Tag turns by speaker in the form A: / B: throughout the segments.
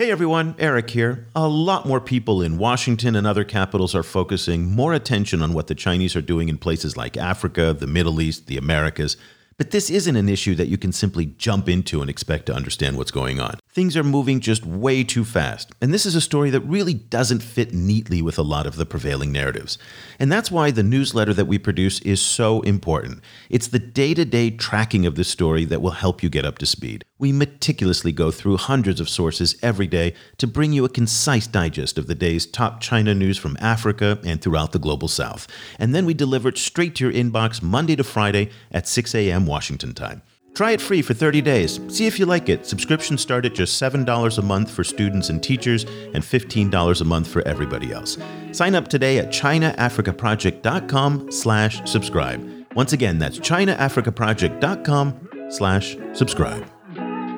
A: Hey everyone, Eric here. A lot more people in Washington and other capitals are focusing more attention on what the Chinese are doing in places like Africa, the Middle East, the Americas. But this isn't an issue that you can simply jump into and expect to understand what's going on. Things are moving just way too fast, and this is a story that really doesn't fit neatly with a lot of the prevailing narratives. And that's why the newsletter that we produce is so important. It's the day to day tracking of this story that will help you get up to speed. We meticulously go through hundreds of sources every day to bring you a concise digest of the day's top China news from Africa and throughout the global south. And then we deliver it straight to your inbox Monday to Friday at 6 a.m. Washington time. Try it free for 30 days. See if you like it. Subscriptions start at just $7 a month for students and teachers and $15 a month for everybody else. Sign up today at chinaafricaproject.com slash subscribe. Once again, that's chinaafricaproject.com slash subscribe.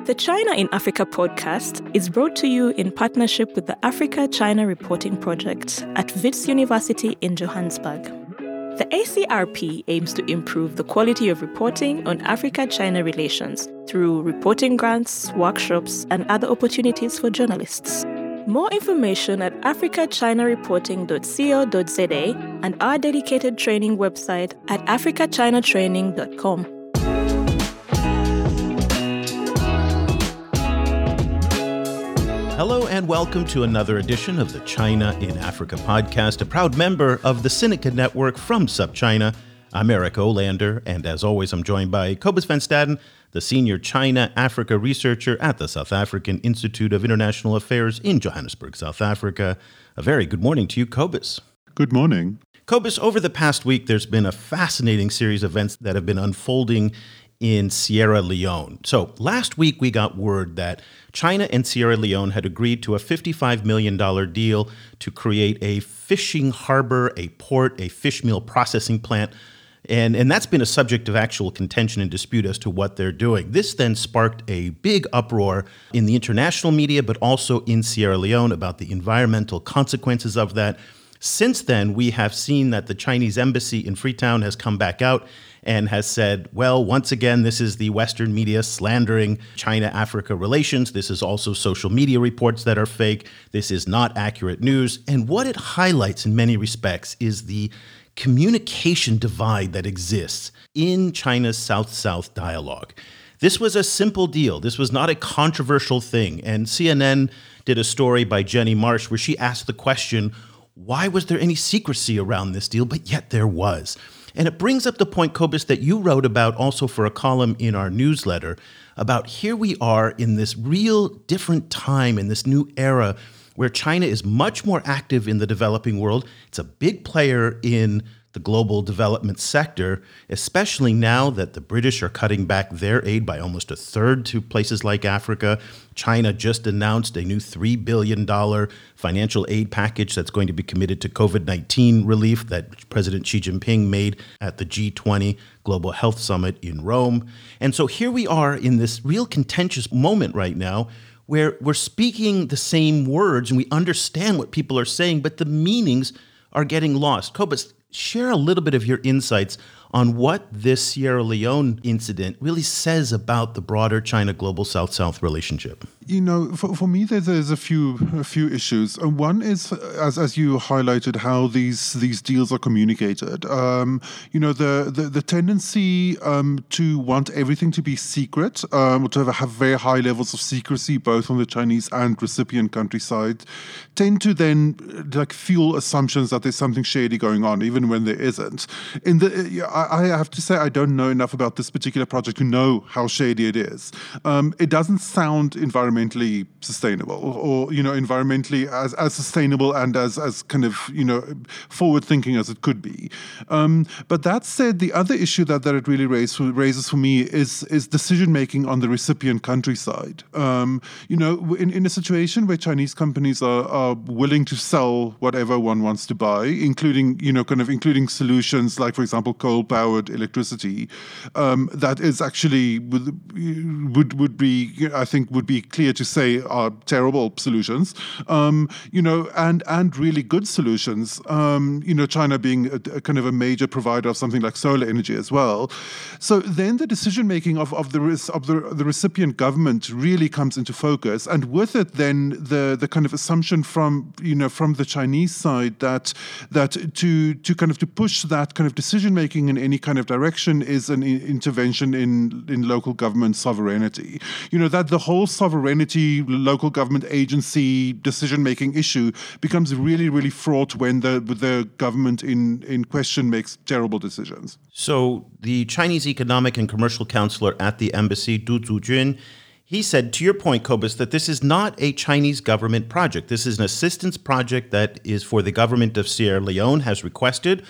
B: The China in Africa podcast is brought to you in partnership with the Africa China Reporting Project at Wits University in Johannesburg. The ACRP aims to improve the quality of reporting on Africa China relations through reporting grants, workshops, and other opportunities for journalists. More information at africachinareporting.co.za and our dedicated training website at africachinatraining.com.
A: Hello and welcome to another edition of the China in Africa podcast, a proud member of the Sinica Network from SupChina. I'm Eric Olander, and as always, I'm joined by Cobus van Staden, the senior China Africa researcher at the South African Institute of International Affairs in Johannesburg, South Africa. A very good morning to you, Cobus.
C: Good morning.
A: Cobus, over the past week, there's been a fascinating series of events that have been unfolding in Sierra Leone. So last week we got word that China and Sierra Leone had agreed to a $55 million deal to create a fishing harbor, a port, a fish meal processing plant. And, and that's been a subject of actual contention and dispute as to what they're doing. This then sparked a big uproar in the international media, but also in Sierra Leone about the environmental consequences of that. Since then, we have seen that the Chinese embassy in Freetown has come back out and has said, well, once again, this is the Western media slandering China Africa relations. This is also social media reports that are fake. This is not accurate news. And what it highlights in many respects is the communication divide that exists in China's South South dialogue. This was a simple deal. This was not a controversial thing. And CNN did a story by Jenni Marsh where she asked the question why was there any secrecy around this deal? But yet there was. And it brings up the point, Cobus, that you wrote about also for a column in our newsletter about here we are in this real different time, in this new era where China is much more active in the developing world. It's a big player in the global development sector, especially now that the British are cutting back their aid by almost a third to places like Africa. China just announced a new $3 billion financial aid package that's going to be committed to COVID 19 relief that President Xi Jinping made at the G20 Global Health Summit in Rome. And so here we are in this real contentious moment right now where we're speaking the same words and we understand what people are saying, but the meanings are getting lost. Cobus, share a little bit of your insights on what this Sierra Leone incident really says about the broader China global South South relationship.
C: You know, for, for me, there's, there's a few a few issues. And one is, as, as you highlighted, how these these deals are communicated. Um, you know, the the, the tendency um, to want everything to be secret, um, to have, have very high levels of secrecy, both on the Chinese and recipient country side, tend to then like fuel assumptions that there's something shady going on, even when there isn't. In the, I, have to say, I don't know enough about this particular project to know how shady it is. Um, it doesn't sound environmentally sustainable, or, you know, environmentally as, as sustainable and as as kind of you know forward thinking as it could be. Um, but that said, the other issue that, that it really raise, raises for me is is decision making on the recipient country side. Um, you know, in, in a situation where Chinese companies are, are willing to sell whatever one wants to buy, including you know kind of including solutions like, for example, coal powered electricity, um, that is actually would, would be I think would be clear to say are terrible solutions. Um, you know, and and really good solutions. Um, you know, China being a, a kind of a major provider of something like solar energy as well. So then the decision making of, of the of the, the recipient government really comes into focus, and with it then the the kind of assumption from you know from the Chinese side that that to to kind of to push that kind of decision making in any kind of direction is an intervention in in local government sovereignty. You know that the whole sovereignty, local government agency decision making issue becomes really really fraught when the the government in in question makes terrible decisions.
A: So the Chinese economic and commercial counselor at the embassy, Du Zujun, he said, to your point, Cobus, that this is not a Chinese government project. This is an assistance project that is for the government of Sierra Leone has requested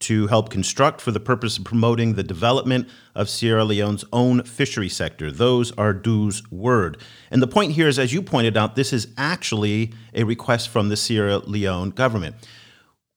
A: to help construct for the purpose of promoting the development of Sierra Leone's own fishery sector. Those are Du's word. And the point here is, as you pointed out, this is actually a request from the Sierra Leone government.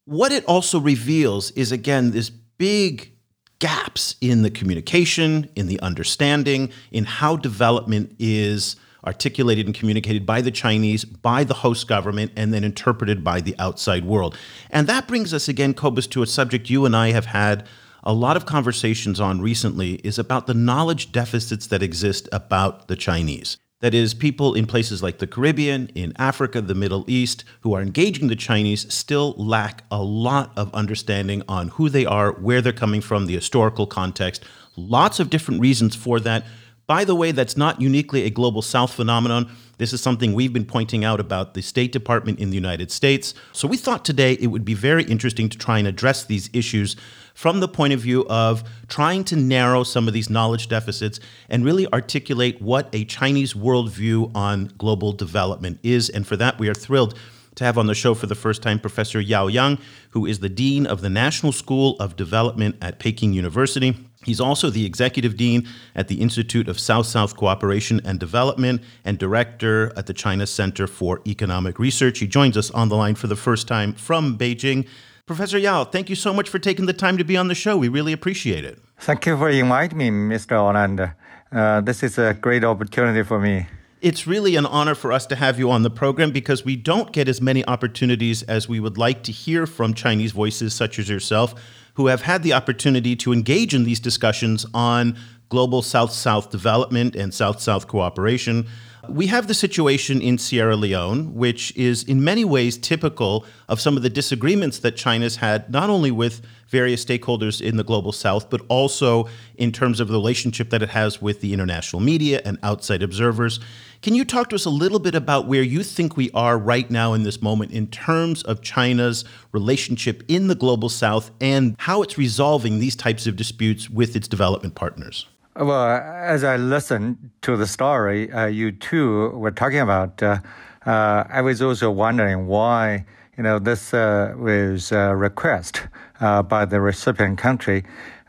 A: What it also reveals is, again, this big gaps in the communication, in the understanding, in how development is articulated and communicated by the Chinese, by the host government, and then interpreted by the outside world. And that brings us again, Cobus, to a subject you and I have had a lot of conversations on recently is about the knowledge deficits that exist about the Chinese. That is, people in places like the Caribbean, in Africa, the Middle East, who are engaging the Chinese still lack a lot of understanding on who they are, where they're coming from, the historical context. Lots of different reasons for that. By the way, that's not uniquely a global south phenomenon. This is something we've been pointing out about the State Department in the United States. So we thought today it would be very interesting to try and address these issues from the point of view of trying to narrow some of these knowledge deficits and really articulate what a Chinese worldview on global development is. And for that, we are thrilled to have on the show for the first time Professor Yao Yang, who is the Dean of the National School of Development at Peking University. He's also the executive dean at the Institute of South South Cooperation and Development and director at the China Center for Economic Research. He joins us on the line for the first time from Beijing. Professor Yao, thank you so much for taking the time to be on the show. We really appreciate it.
D: Thank you for inviting me, Mr. Orlando. Uh, this is a great opportunity for me.
A: It's really an honor for us to have you on the program because we don't get as many opportunities as we would like to hear from Chinese voices such as yourself who have had the opportunity to engage in these discussions on global South South development and South South cooperation. We have the situation in Sierra Leone, which is in many ways typical of some of the disagreements that China's had, not only with various stakeholders in the global south, but also in terms of the relationship that it has with the international media and outside observers. Can you talk to us a little bit about where you think we are right now in this moment in terms of China's relationship in the global south and how it's resolving these types of disputes with its development partners?
D: Well, as I listened to the story uh, you two were talking about, uh, uh, I was also wondering why you know this uh, was a request uh, by the recipient country,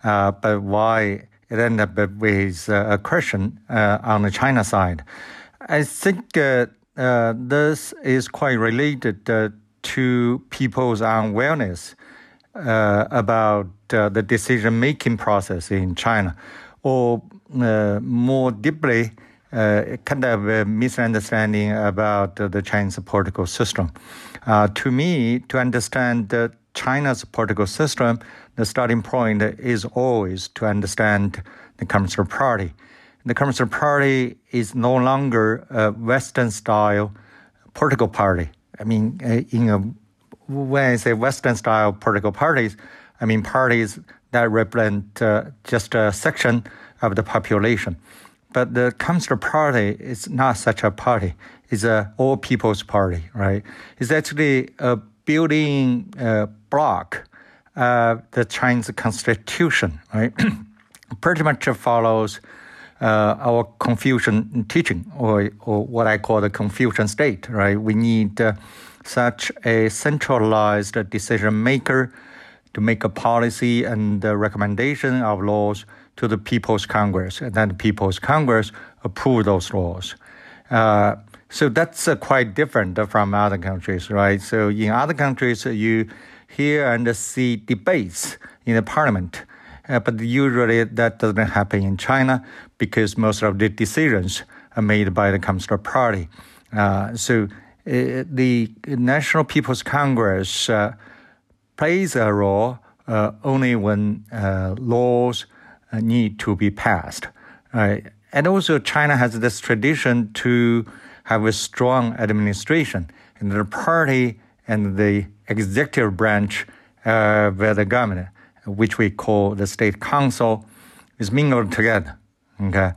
D: uh, but why it ended up with a question on the China side. I think uh, uh, this is quite related uh, to people's awareness uh, about uh, the decision making process in China, or uh, more deeply, kind of a misunderstanding about the Chinese political system. to me, to understand China's political system, the starting point is always to understand the Communist Party the Communist Party is no longer a Western style political party. I mean, uh, in a, when I say Western style political parties, I mean parties that represent uh, just a section of the population. But the Communist Party is not such a party. It's a all people's party, right? It's actually a building uh, block of the Chinese constitution, right? Pretty much follows uh, our Confucian teaching, or, or what I call the Confucian state, right? We need uh, such a centralized decision maker to make a policy and recommendation of laws to the People's Congress, and then the People's Congress approve those laws. Uh, so that's uh, quite different from other countries, right? So in other countries, you hear and see debates in the parliament Uh, but usually that doesn't happen in China because most of the decisions are made by the Communist Party. Uh, so uh, the National People's Congress uh, plays a role uh, only when laws need to be passed. and also, China has this tradition to have a strong administration, and the party and the executive branch of the government, which we call the state council, is mingled together. Okay,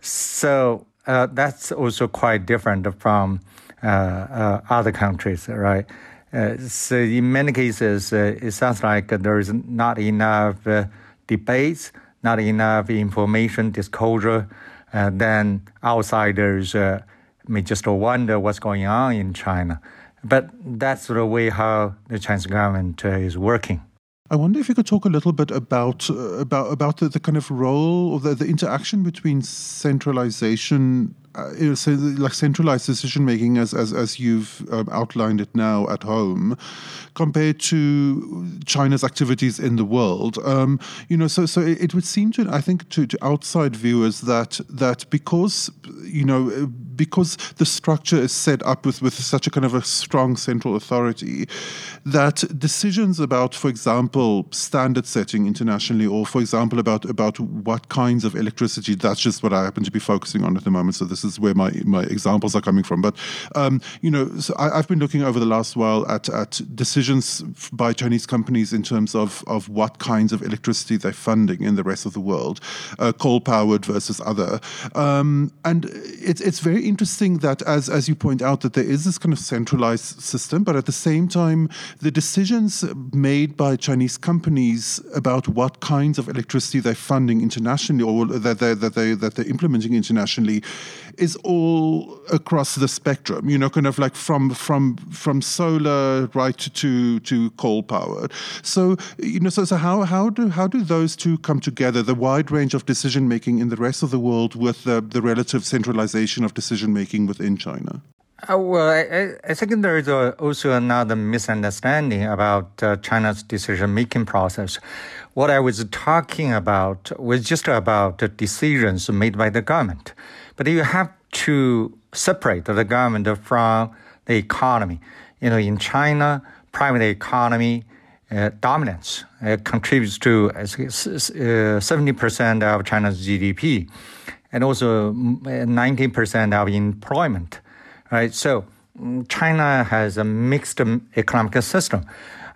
D: so uh, that's also quite different from uh, uh, other countries, right? Uh, so in many cases, it sounds like there is not enough debates, not enough information disclosure. then outsiders may just wonder what's going on in China. But that's the way how the Chinese government is working.
C: I wonder if you could talk a little bit about uh, about about the, the, kind of role or the, the interaction between centralization uh, so like centralized decision making as as, as you've um, outlined it now at home compared to China's activities in the world. Um, you know so so it, it, would seem to I think to, to outside viewers that that because you know because the structure is set up with with such a kind of a strong central authority that decisions about for example standard setting internationally or for example about about what kinds of electricity that's just what I happen to be focusing on at the moment so this is where my, my examples are coming from. But, um, you know, so I, have been looking over the last while at, at decisions by Chinese companies in terms of, of what kinds of electricity they're funding in the rest of the world, uh, coal powered versus other. Um, and it's, it's very interesting that, as, as you point out, that there is this kind of centralized system, but at the same time, the decisions made by Chinese companies about what kinds of electricity they're funding internationally or that, they, that, they, that they're implementing internationally is all across the spectrum. You know, kind of like from from from solar right to to coal powered. So you know, so, so how how do how do those two come together? The wide range of decision making in the rest of the world with the, the relative centralization of decision making within China.
D: Uh, well, I, I, think there is a, also another misunderstanding about uh, China's decision-making process. What I was talking about was just about decisions made by the government. But you have to separate the government from the economy. You know, in China, private economy uh, dominance uh, contributes to uh, 70% of China's GDP and also 90% mm, of employment. Right? So mm, China has a mixed economic system.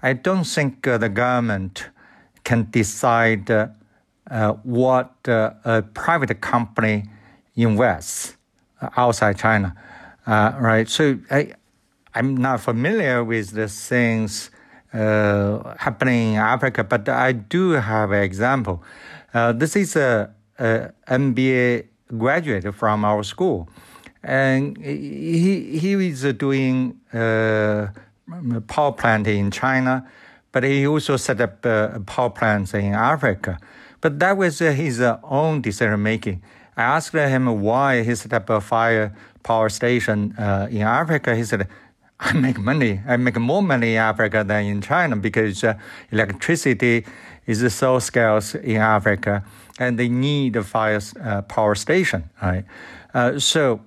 D: I don't think uh, the government can decide uh, uh, what a private company invest outside China, uh, right? So I, I'm not familiar with the things uh, happening in Africa, but I do have an example. Uh, this is a, a, MBA graduate from our school, and he he is doing uh, power plant in China, but he also set up uh, power plants in Africa. But that was his own decision making. I asked him why he set up a fire power station uh, in Africa. He said, I make money. I make more money in Africa than in China because uh, electricity is so scarce in Africa and they need a fire uh, power station. Right? Uh, so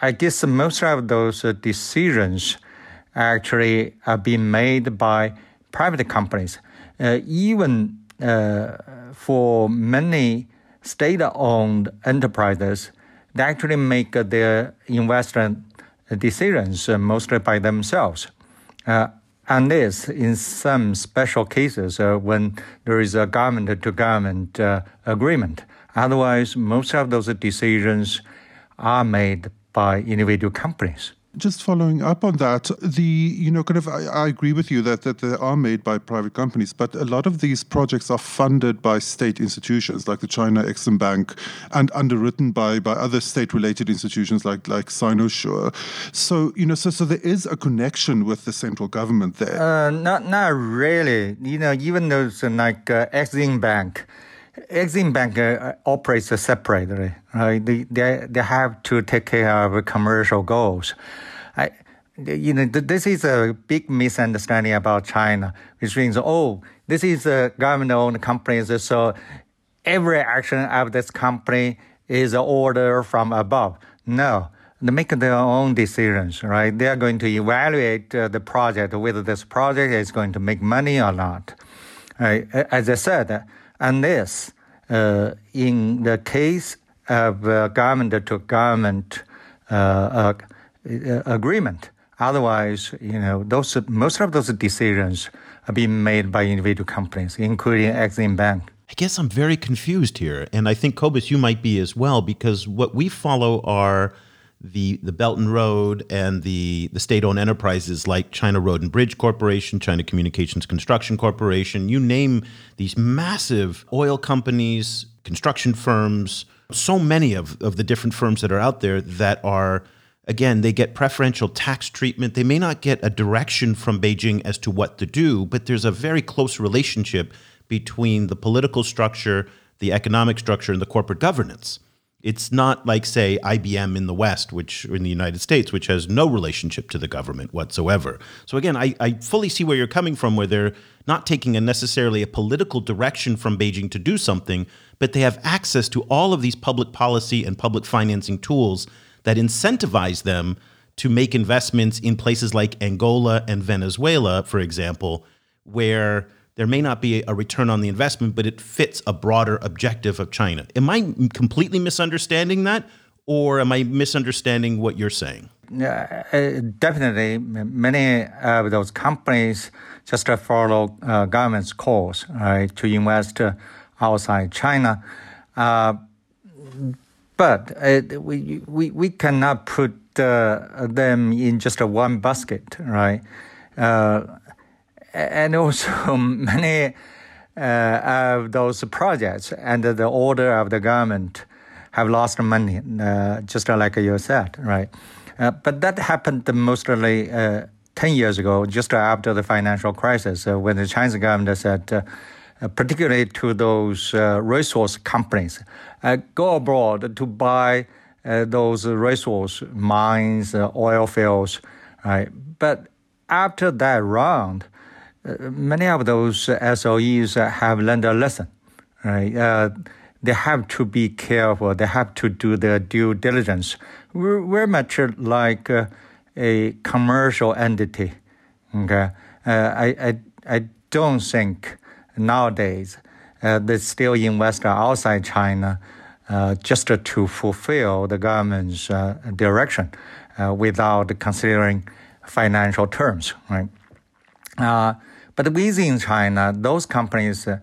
D: I guess most of those uh, decisions actually are being made by private companies. Uh, even for many state-owned enterprises they actually make their investment decisions mostly by themselves. Uh, unless in some special cases uh, when there is a government to government uh, agreement. Otherwise, most of those decisions are made by individual companies
C: just following up on that, the you know kind of I, I, agree with you that that they are made by private companies, but a lot of these projects are funded by state institutions like the China Exim Bank and underwritten by by other state-related institutions like like Sinosure. So you know, so so there is a connection with the central government there.
D: Uh, not not really. You know, even those like uh, Exim Bank. Exim Bank uh, operates separately. Right? They, they, they have to take care of commercial goals. I, you know, this is a big misunderstanding about China, which means, oh, this is a government-owned company, so every action of this company is an order from above. No, they make their own decisions, right? They are going to evaluate uh, the project, whether this project is going to make money or not. As I said, unless in the case of uh, government to government uh, uh, agreement, otherwise, you know, those most of those decisions are being made by individual companies, including Exim Bank.
A: I guess I'm very confused here, and I think Cobus, you might be as well, because what we follow are the the Belt and Road and the the state-owned enterprises like China Road and Bridge Corporation, China Communications Construction Corporation. You name these massive oil companies, construction firms, so many of, of the different firms that are out there that are again, they get preferential tax treatment. They may not get a direction from Beijing as to what to do, but there's a very close relationship between the political structure, the economic structure, and the corporate governance. It's not like, say, IBM in the West, which in the United States, which has no relationship to the government whatsoever. So again, I, I fully see where you're coming from, where they're not taking a necessarily a political direction from Beijing to do something, but they have access to all of these public policy and public financing tools that incentivize them to make investments in places like Angola and Venezuela, for example, where there may not be a return on the investment, but it fits a broader objective of China. Am I completely misunderstanding that, or am I misunderstanding what you're saying?
D: Uh, definitely. Many of those companies just follow uh, government's calls right, to invest uh, outside China. Uh, but uh, we, we, we cannot put uh, them in just a one basket, right? And also many uh, of those projects under the order of the government have lost money, uh, just like you said, right? Uh, but that happened mostly uh, 10 years ago, just after the financial crisis, uh, when the Chinese government said, uh, particularly to those resource companies, go abroad to buy those resource mines, oil fields, right? But after that round, many of those SOEs have learned a lesson, right? Uh, they have to be careful. They have to do their due diligence. We're, we're much like uh, a commercial entity. Okay, uh, I, I I don't think nowadays uh, they still invest outside China uh, just to fulfill the government's uh, direction uh, without considering financial terms, right? But within China, those companies uh,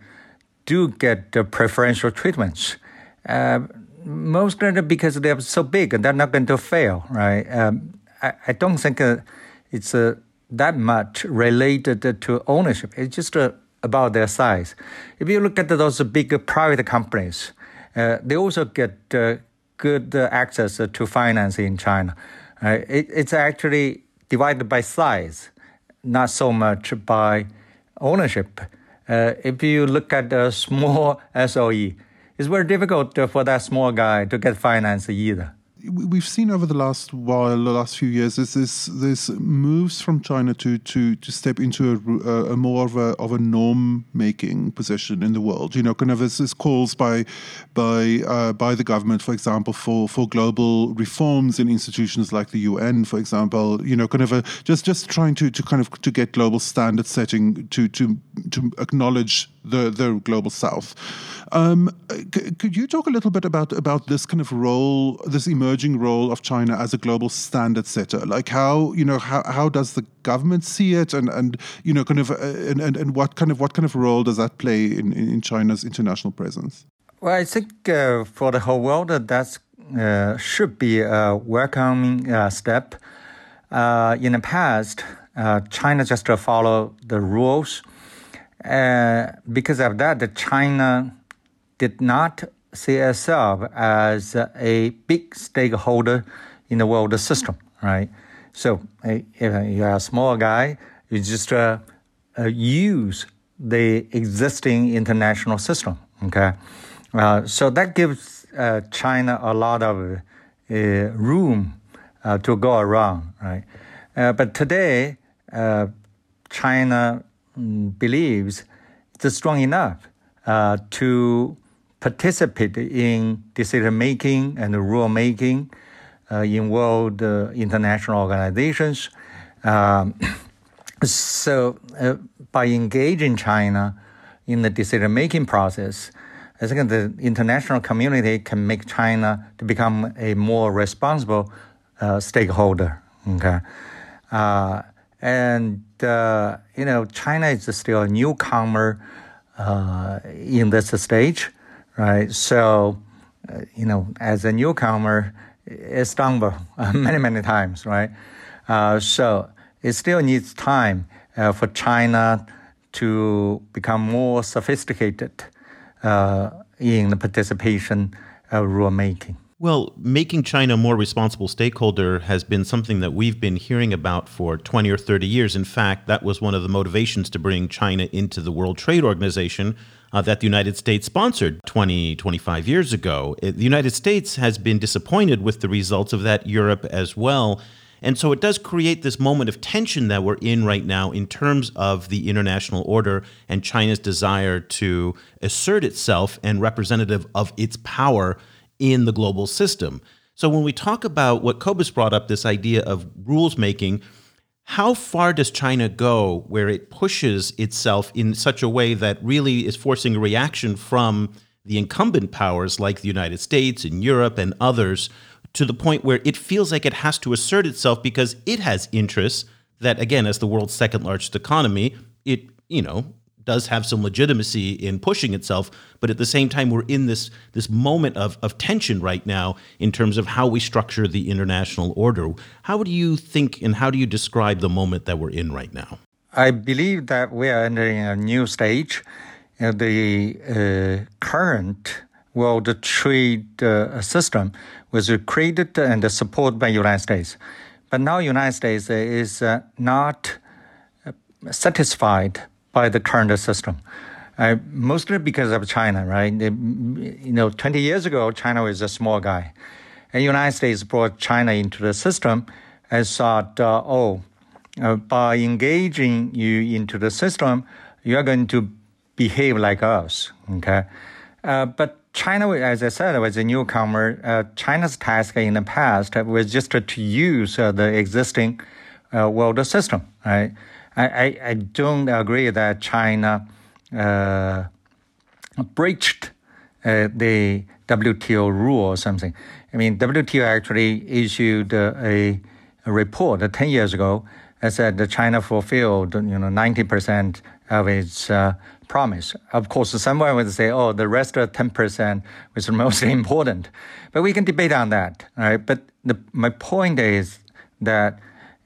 D: do get uh, preferential treatments. Uh, mostly because they're so big and they're not going to fail, right? Um, I, I, don't think uh, it's uh, that much related to ownership. It's just uh, about their size. If you look at those big private companies, they also get good access to finance in China. It, it's actually divided by size, not so much by ownership. Uh, if you look at a small SOE, it's very difficult for that small guy to get finance either
C: we've seen over the last while, the last few years, is this this moves from China to to to step into a, a more of a of a norm making position in the world. You know, kind of this, this calls by by uh, by the government, for example, for for global reforms in institutions like the UN, for example. You know, kind of a just just trying to to kind of to get global standard setting to to to acknowledge the the global south. Um, c- could you talk a little bit about about this kind of role, this emerging role of China as a global standard setter? Like how you know how how does the government see it, and and you know kind of uh, and, and, and what kind of what kind of role does that play in in China's international presence?
D: Well, I think uh, for the whole world, that uh, should be a welcoming uh, step. Uh, in the past, uh, China just followed the rules. Because of that, China did not see itself as a big stakeholder in the world system, right? So if you're a small guy, you just uh, uh, use the existing international system, okay? Uh, so that gives uh, China a lot of uh, room uh, to go around, right? Uh, but today, uh, China believes it's strong enough uh, to participate in decision making and rule making uh, in world uh, international organizations. Um, so, uh, by engaging China in the decision making process, I think the international community can make China to become a more responsible uh, stakeholder. Okay, uh, and uh, you know China is still a newcomer uh, in this stage, right? So, uh, you know, as a newcomer, it stumbled many many times, right? Uh, so it still needs time for China to become more sophisticated uh, in the participation of rulemaking.
A: Well, making China a more responsible stakeholder has been something that we've been hearing about for 20 or 30 years. In fact, that was one of the motivations to bring China into the World Trade Organization uh, that the United States sponsored 20, 25 years ago. It, the United States has been disappointed with the results of that, Europe as well. And so it does create this moment of tension that we're in right now in terms of the international order and China's desire to assert itself and representative of its power in the global system. So when we talk about what Cobus brought up, this idea of rules making, how far does China go where it pushes itself in such a way that really is forcing a reaction from the incumbent powers like the United States and Europe and others to the point where it feels like it has to assert itself because it has interests that, again, as the world's second largest economy, it, you know, does have some legitimacy in pushing itself, but at the same time, we're in this this moment of, of tension right now in terms of how we structure the international order. How do you think and how do you describe the moment that we're in right now?
D: I believe that we are entering a new stage. the uh, current world trade uh, system was created and supported by United States. But now United States is uh, not uh, satisfied by the current system. Mostly because of China, right? you know, 20 years ago, China was a small guy. And the United States brought China into the system and thought, uh, oh, uh, by engaging you into the system, you are going to behave like us, okay? Uh, but China, as I said, was a newcomer. Uh, China's task in the past was just to use uh, the existing world system. Right? I, I, I, don't agree that China uh, breached uh, the WTO rule or something. I mean, WTO actually issued a, a report 10 years ago that said that China fulfilled, you know, 90% of its uh, promise. Of course, someone would say, oh, the rest of 10% was most important. But we can debate on that. Right? But the, my point is that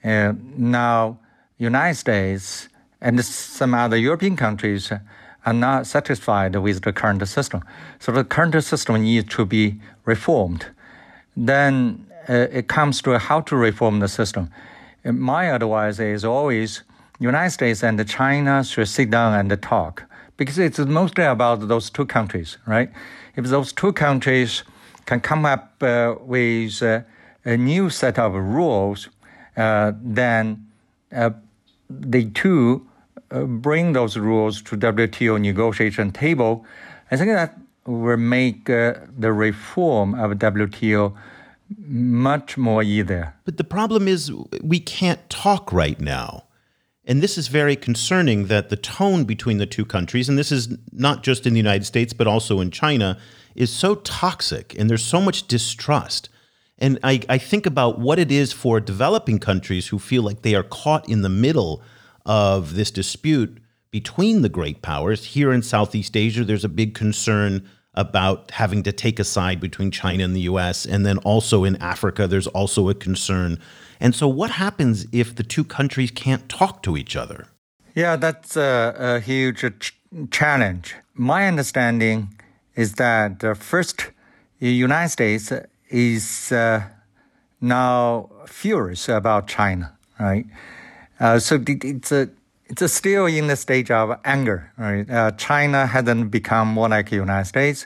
D: uh, now United States and some other European countries are not satisfied with the current system. So the current system needs to be reformed. Then uh, it comes to how to reform the system. My advice is always United States and China should sit down and talk because it's mostly about those two countries, right? If those two countries can come up uh, with uh, a new set of rules, uh, then uh, they too uh, bring those rules to WTO negotiation table. I think that will make uh, the reform of WTO much more easier.
A: But the problem is we can't talk right now. And this is very concerning that the tone between the two countries, and this is not just in the United States, but also in China, is so toxic and there's so much distrust. And I, I think about what it is for developing countries who feel like they are caught in the middle of this dispute between the great powers. Here in Southeast Asia, there's a big concern about having to take a side between China and the US. And then also in Africa, there's also a concern. And so, what happens if the two countries can't talk to each other?
D: Yeah, that's a, a huge ch- challenge. My understanding is that uh, first, the United States is uh, now furious about China, right? Uh, so it's a it's still in the stage of anger. Right? Uh, China hasn't become more like the United States.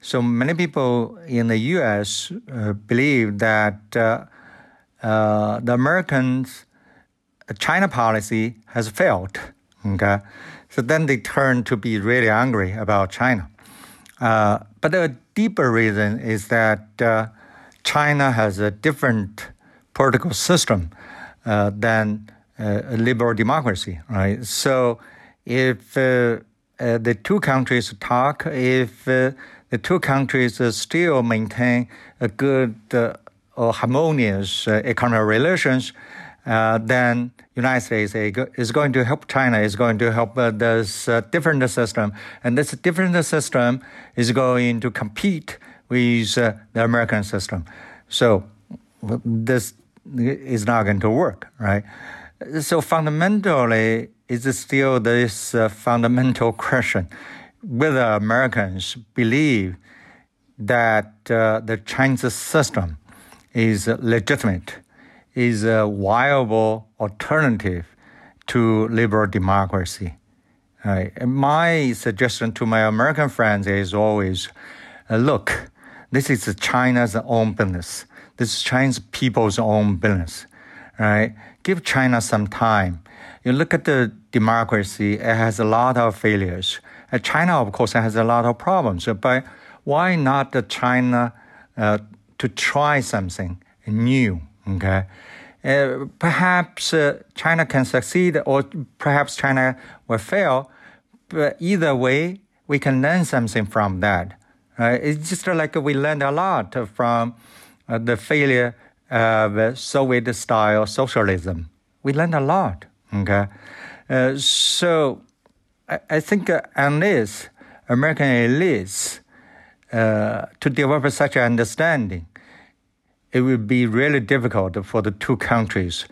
D: So many people in the U.S. Uh, believe that uh, uh, the Americans China policy has failed. Okay, so then they turn to be really angry about China. Uh, but a deeper reason is that uh, China has a different political system uh, than uh, a liberal democracy, right? So if uh, the two countries talk, if the two countries still maintain a good or harmonious economic relations, uh, then United States is going to help China, is going to help uh, this uh, different system. And this different system is going to compete with uh, the American system. So this is not going to work, right? So fundamentally, it's still this uh, fundamental question whether Americans believe that uh, the Chinese system is legitimate is a viable alternative to liberal democracy. my suggestion to my American friends is always uh, look, this is China's own business. This is Chinese people's own business. Right? Give China some time. You look at the democracy, it has a lot of failures. Uh, China, of course, has a lot of problems. But why not China uh, to try something new? Okay, uh, perhaps uh, China can succeed, or perhaps China will fail. But either way, we can learn something from that. Uh, it's just like we learned a lot from uh, the failure of Soviet-style socialism. We learned a lot. Okay, uh, so I, I think uh, unless American elites to develop such an understanding it would be really difficult for the two countries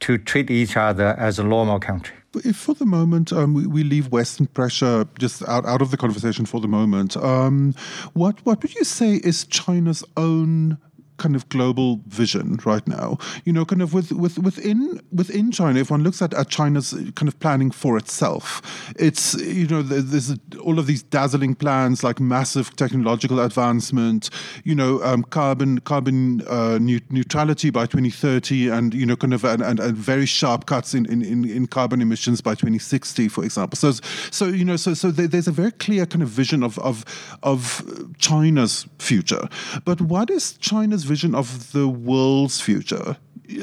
D: to treat each other as a normal country.
C: If for the moment um, we, we, leave Western pressure just out, out of the conversation for the moment, um, what what would you say is China's own kind of global vision right now. You know, kind of with, with within within China, if one looks at, at China's kind of planning for itself, it's you know there's all of these dazzling plans like massive technological advancement, you know, um, carbon carbon uh, neutrality by 2030, and you know, kind of and, and, and very sharp cuts in, in, in carbon emissions by 2060, for example. So so you know so so there's a very clear kind of vision of of of China's future, but what is China's vision of the world's future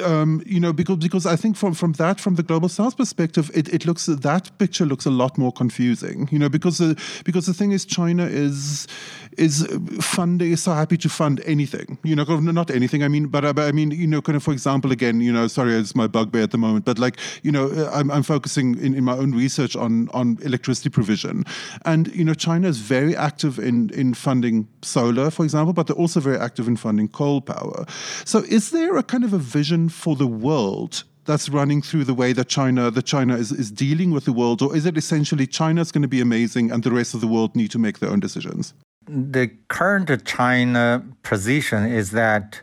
C: um, you know, because because I think from from that from the global south perspective, it, it looks that picture looks a lot more confusing. You know, because the because the thing is, China is is funding is so happy to fund anything. You know, not anything. I mean, but, I mean, you know, kind of for example, again, you know, sorry, it's my bugbear at the moment, but like, you know, uh, I'm, I'm focusing in, in my own research on on electricity provision, and you know, China is very active in in funding solar, for example, but they're also very active in funding coal power. So, is there a kind of a vision vision for the world that's running through the way that China that China is, is dealing with the world, or is it essentially China's going to be amazing and the rest of the world need to make their own decisions?
D: The current China position is that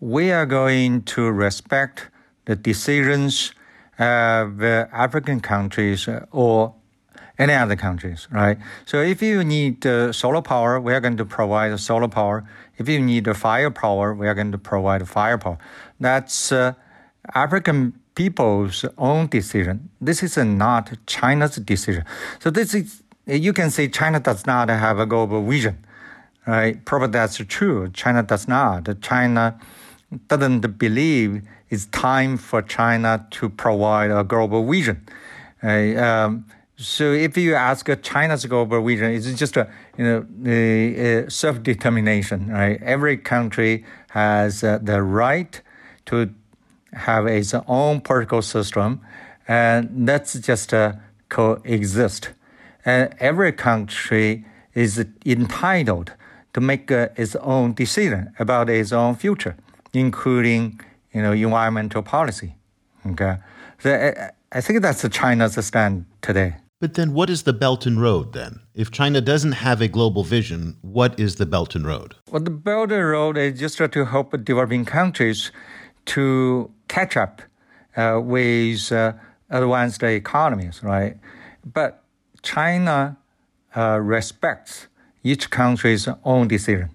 D: we are going to respect the decisions of uh, African countries or any other countries, right? So if you need uh, solar power, we are going to provide solar power. If you need firepower, we are going to provide firepower. That's uh, African people's own decision. This is not China's decision. So this is you can say China does not have a global vision, right? Probably that's true. China does not. China doesn't believe it's time for China to provide a global vision. Um, so if you ask China's global vision, it's just a you know self determination, right? Every country has uh, the right to have its own political system, and that's just uh, coexist. And every country is entitled to make uh, its own decision about its own future, including you know environmental policy. Okay, I, I think that's China's stand today.
A: But then, what is the Belt and Road then? If China doesn't have a global vision, what is the Belt and Road?
D: Well, the Belt and Road is just to help developing countries to catch up uh, with uh, advanced economies, right? But China uh, respects each country's own decision.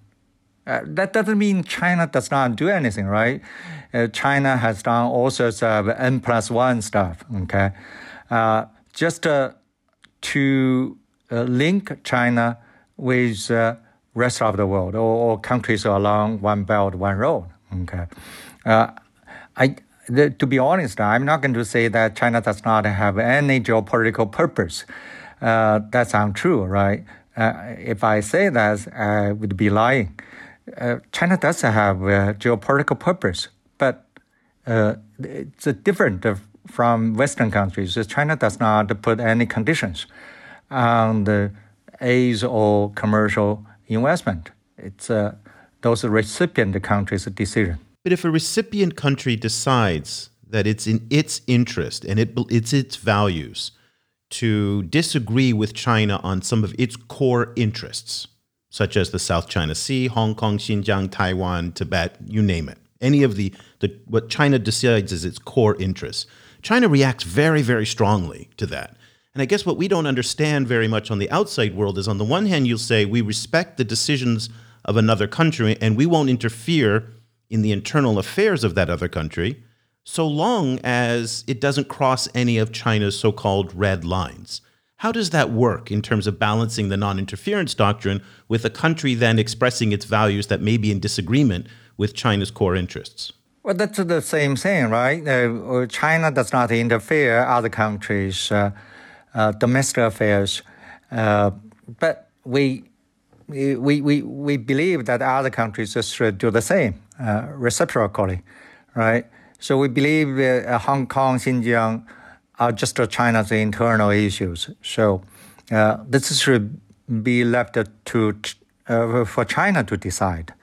D: Uh, that doesn't mean China does not do anything, right? Uh, China has done all sorts of N plus one stuff, okay? Uh, just uh, to uh, link China with the rest of the world or, or, countries along one belt, one road, okay? I, the, to be honest, I'm not going to say that China does not have any geopolitical purpose. That's untrue, right? if I say that, I would be lying uh, China does have a geopolitical purpose, but uh, it's different from Western countries. China does not put any conditions on the aid or commercial investment. It's uh, those recipient countries' decision.
A: But if a recipient country decides that it's in its interest and it, it's its values to disagree with China on some of its core interests, such as the South China Sea, Hong Kong, Xinjiang, Taiwan, Tibet, you name it. Any of the, the what China decides is its core interests. China reacts very, very strongly to that. And I guess what we don't understand very much on the outside world is on the one hand, you'll say we respect the decisions of another country and we won't interfere in the internal affairs of that other country so long as it doesn't cross any of China's so called red lines. How does that work in terms of balancing the non interference doctrine with a country then expressing its values that may be in disagreement with China's core interests?
D: Well, that's the same thing, right? Uh, China does not interfere other countries' uh, uh, domestic affairs, uh, but we, we, we, we believe that other countries should do the same uh, reciprocally, right? So we believe uh, Hong Kong, Xinjiang, are just China's internal issues. So uh, this should be left to uh, for China to decide.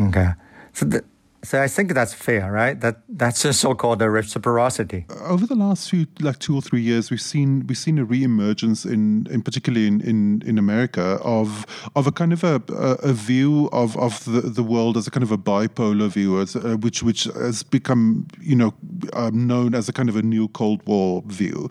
D: Okay, so the, so I think that's fair, right? That that's a so-called reciprocity.
C: Over the last few, like two or three years, we've seen we've seen a re-emergence in, in particularly in, in, in America of of a kind of a, a, view of, of the, the world as a kind of a bipolar view, as, uh, which which has become you know um, known as a kind of a new Cold War view,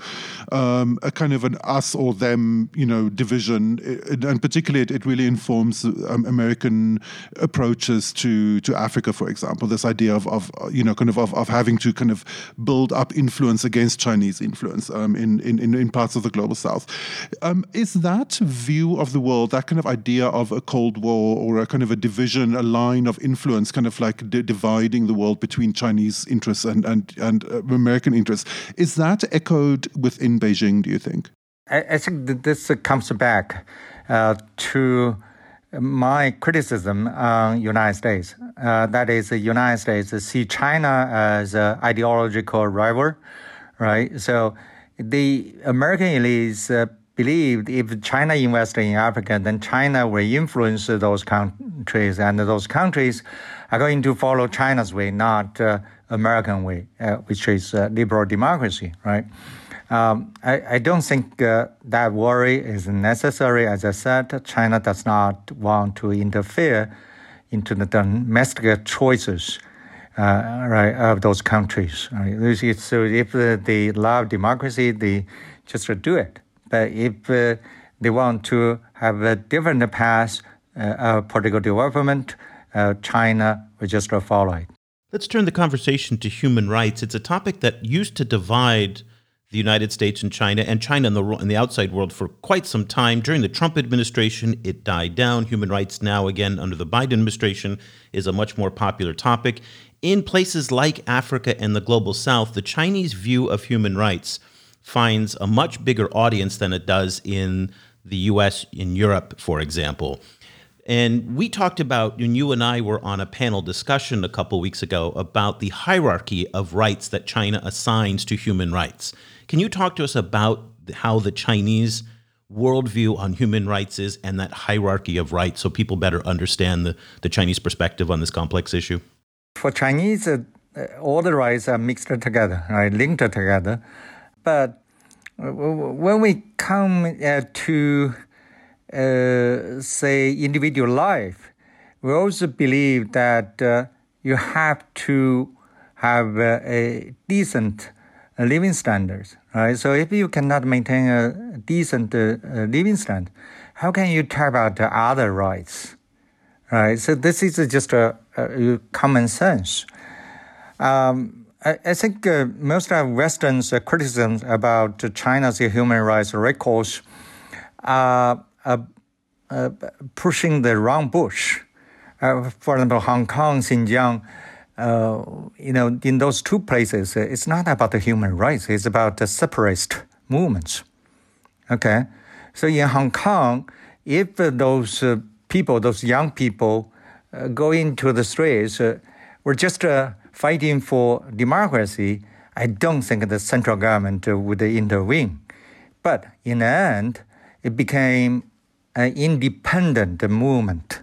C: um, a kind of an us or them you know division, and particularly it, it really informs um, American approaches to to Africa, for example example, this idea of, of you know, kind of, of, of having to kind of build up influence against Chinese influence um, in, in, in parts of the global south. Um, is that view of the world, that kind of idea of a Cold War or a kind of a division, a line of influence, kind of like di- dividing the world between Chinese interests and, and, and uh, American interests, is that echoed within Beijing, do you think?
D: I, I think that this comes back uh, to my criticism on United States. Uh, that is, the United States see China as an ideological rival, right? So the American elites uh, believed if China invested in Africa, then China will influence those countries, and those countries are going to follow China's way, not uh, American way, uh, which is uh, liberal democracy, right? Um, I, I, don't think uh, that worry is necessary. As I said, China does not want to interfere into the domestic choices uh, right, of those countries. Right? So if they love democracy, they just do it. But if uh, they want to have a different path uh, of political development, uh, China will just follow it.
A: Let's turn the conversation to human rights. It's a topic that used to divide the United States and China, and China in the, in the outside world for quite some time. During the Trump administration, it died down. Human rights now, again, under the Biden administration, is a much more popular topic. In places like Africa and the global south, the Chinese view of human rights finds a much bigger audience than it does in the US, in Europe, for example. And we talked about, and you and I were on a panel discussion a couple weeks ago about the hierarchy of rights that China assigns to human rights. Can you talk to us about how the Chinese worldview on human rights is and that hierarchy of rights so people better understand the, the Chinese perspective on this complex issue?
D: For Chinese, uh, all the rights are mixed together, right, linked together. But when we come uh, to, uh, say, individual life, we also believe that uh, you have to have uh, a decent living standards, right? So if you cannot maintain a decent uh, living standard, how can you talk about other rights, right? So this is just a, a common sense. Um, I, I, think uh, most of Western's uh, criticisms about China's human rights records are pushing the wrong bush. Uh, for example, Hong Kong, Xinjiang, uh, you know, in those two places, uh, it's not about the human rights, it's about the separatist movements. Okay? So in Hong Kong, if those uh, people, those young people, uh, go into the streets, uh, we're just fighting for democracy, I don't think the central government would intervene. But in the end, it became an independent movement.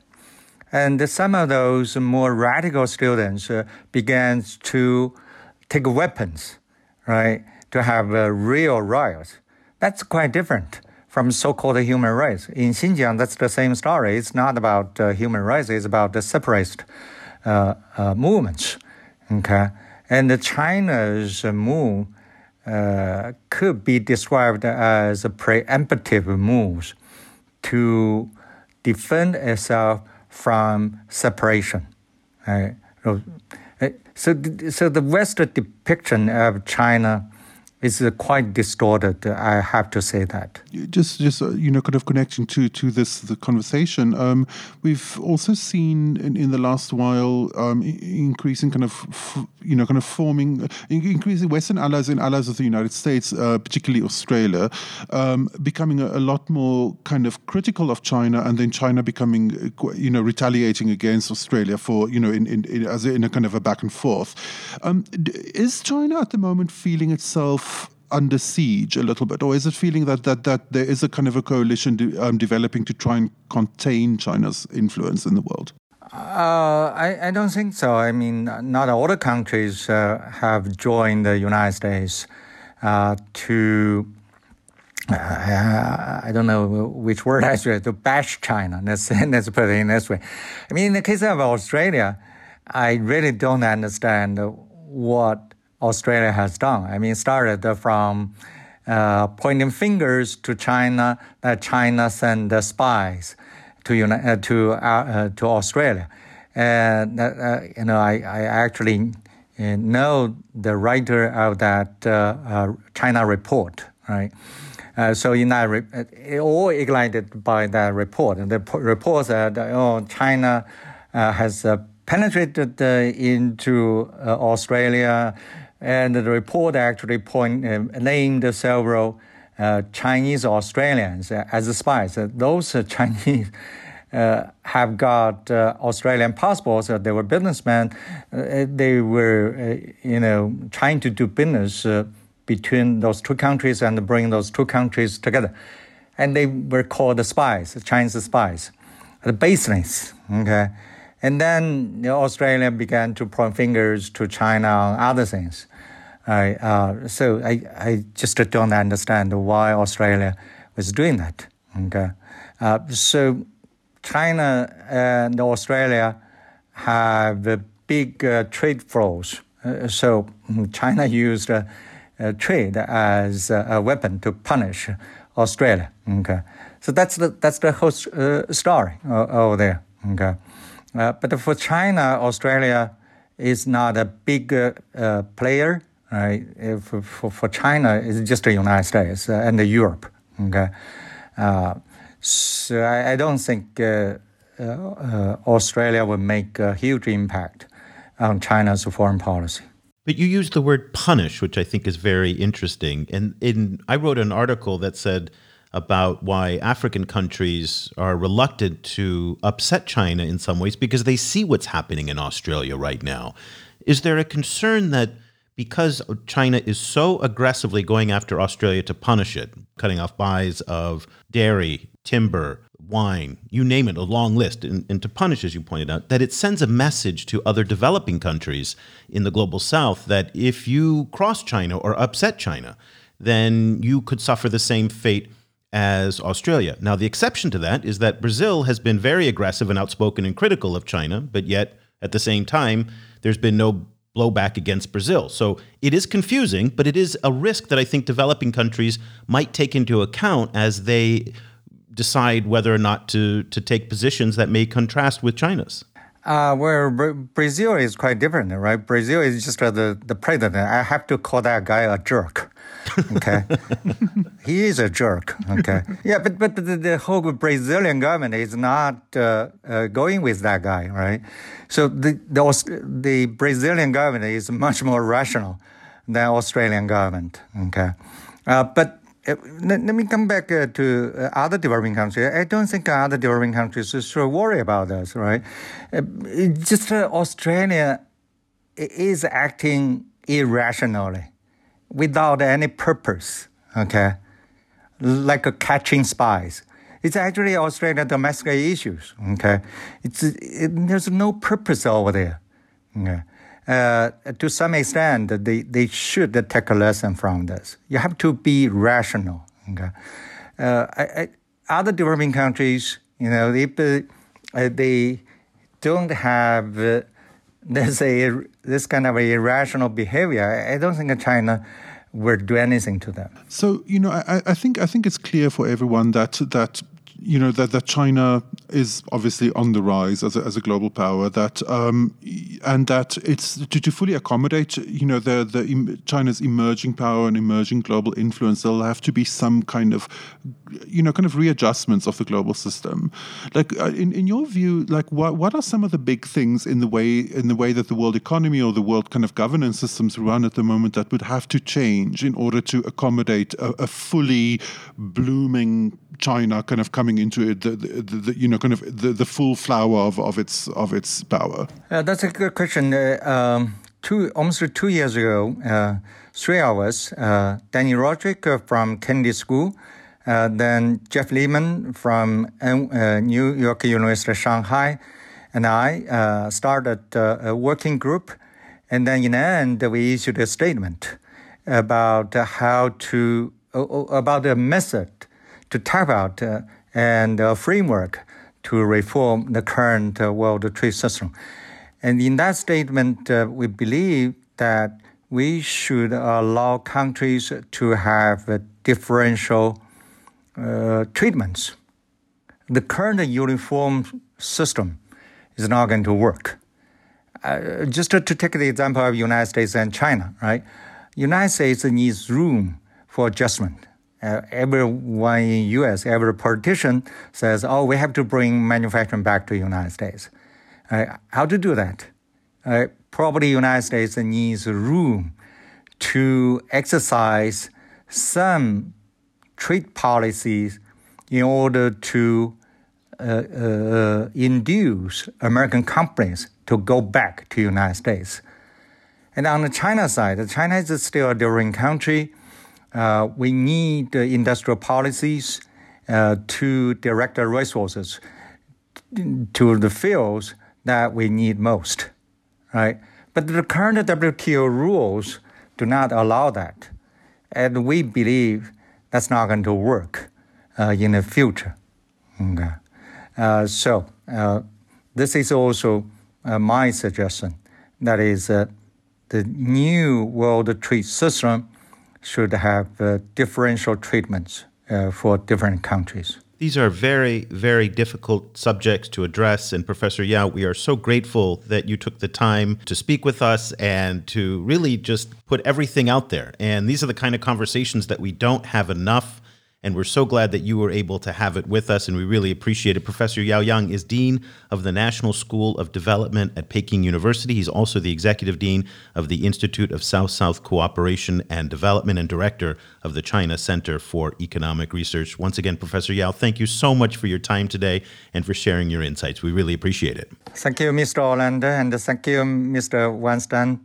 D: And some of those more radical students uh, began to take weapons, right, to have real riots. That's quite different from so-called human rights. In Xinjiang, that's the same story. It's not about uh, human rights. It's about the separatist uh, uh, movements. Okay, and China's move uh, could be described as a preemptive moves to defend itself from separation. Right? So, eh, so the Western depiction of China is uh, quite distorted. I have to say that.
C: Just, just uh, you know, kind of connecting to to this the conversation. Um, we've also seen in, in the last while um, increasing kind of f- you know kind of forming increasing Western allies and allies of the United States, uh, particularly Australia, um, becoming a, a, lot more kind of critical of China, and then China becoming uh, you know retaliating against Australia for you know in, in, in as in a kind of a back and forth. Um, is China at the moment feeling itself under siege a little bit, or is it feeling that that that there is a kind of a coalition de- um, developing to try and contain China's influence in the world?
D: Uh, I, I don't think so. I mean, not all the countries uh, have joined the United States uh, to. Uh, I don't know which word I should to bash China. Let's let's put it in this way. I mean, in the case of Australia, I really don't understand what Australia has done. I mean, started from uh, pointing fingers to China that China sent spies to uh, to uh, uh, to Australia, and uh, uh, you know I, I actually know the writer of that China report, right? so in that, re- it all ignited by that report. And the report said, "Oh, China has penetrated into Australia." And the report actually point, uh, named several uh, Chinese Australians as spies. those Chinese uh, have got uh, Australian passports. they were businessmen. Uh, they were, uh, you know, trying to do business between those two countries and bring those two countries together. And they were called the spies, Chinese spies, the baseless. Okay. And then you know, Australia began to point fingers to China on other things. I, uh, so I, I just don't understand why Australia was doing that. Okay. Uh, so China and Australia have big uh, trade flows. Uh, so China used uh, trade as a weapon to punish Australia. Okay. So that's the, that's the whole uh, story over there. Okay. but for China, Australia is not a big player right? For, for, for China, it's just the United States uh, and Europe. Okay, uh, so I, I, don't think uh, uh, Australia will make a huge impact on China's foreign policy.
A: But you used the word punish, which I think is very interesting. And in I wrote an article that said about why African countries are reluctant to upset China in some ways because they see what's happening in Australia right now. Is there a concern that because China is so aggressively going after Australia to punish it, cutting off buys of dairy, timber, wine, you name it, a long list, and, and, to punish, as you pointed out, that it sends a message to other developing countries in the global south that if you cross China or upset China, then you could suffer the same fate as Australia. Now, the exception to that is that Brazil has been very aggressive and outspoken and critical of China, but yet at the same time, there's been no blowback against Brazil. So it is confusing, but it is a risk that I think developing countries might take into account as they decide whether or not to, to take positions that may contrast with China's?
D: Uh, well, Brazil is quite different, right? Brazil is just uh, the, the president. I have to call that guy a jerk. Okay, he is a jerk. Okay, yeah, but but the, the whole Brazilian government is not uh, uh, going with that guy, right? So the, the the Brazilian government is much more rational than Australian government. Okay, uh, but let, let, me come back uh, to uh, other developing countries. I don't think other developing countries should worry about us, right? Uh, just Australia is acting irrationally without any purpose, okay? Like catching spies. It's actually Australian domestic issues, okay? It's, it, there's no purpose over there. Okay? Uh, to some extent, they, they should take a lesson from this. You have to be rational. Okay? Uh, I, I, other developing countries, you know, if uh, they don't have uh, this, a, this kind of irrational behavior, I don't think China will do anything to them.
C: So you know, I, I think I think it's clear for everyone that that you know that, that China is obviously on the rise as a, as a global power. That um, and that it's to, to fully accommodate you know the the China's emerging power and emerging global influence. There'll have to be some kind of you know kind of readjustments of the global system. Like uh, in in your view, like what what are some of the big things in the way in the way that the world economy or the world kind of governance systems run at the moment that would have to change in order to accommodate a, a fully blooming China kind of coming into it, the, the, the, you know, kind of the, the full flower of, of its of its power?
D: Uh, that's a good question. Uh, um, two almost two years ago, uh, three of us, uh, Dani Rodrik from Kennedy School, uh, then Jeff Lehman from uh, New York University Shanghai, and I started a working group, and then in the end we issued a statement about how to about the method to talk out uh, and a framework to reform the current uh, world trade system. And in that statement, uh, we believe that we should allow countries to have differential uh, treatments. The current uniform system is not going to work. Uh, just to, to, take the example of United States and China, right? United States needs room for adjustment uh, everyone in U.S., every politician says, "Oh, we have to bring manufacturing back to the United States." Uh, how to do that? Uh, probably United States needs room to exercise some trade policies in order to uh, uh, induce American companies to go back to United States. And on the China side, China is still a developing country uh, we need industrial policies uh, to direct the resources to the fields that we need most, right? But the current WTO rules do not allow that. And we believe that's not going to work uh, in the future. Okay. Uh, so, uh, this is also uh, my suggestion. That is, uh, the new world trade system should have uh, differential treatments uh, for different countries.
A: These are very, very difficult subjects to address. And Professor Yao, we are so grateful that you took the time to speak with us and to really just put everything out there. And these are the kind of conversations that we don't have enough and we're so glad that you were able to have it with us, and we really appreciate it. Professor Yao Yang is Dean of the National School of Development at Peking University. He's also the Executive Dean of the Institute of South South Cooperation and Development and Director of the China Center for Economic Research. Once again, Professor Yao, thank you so much for your time today and for sharing your insights. We really appreciate it.
D: Thank you, Mr. Olander, and thank you, Mr. Weinstein.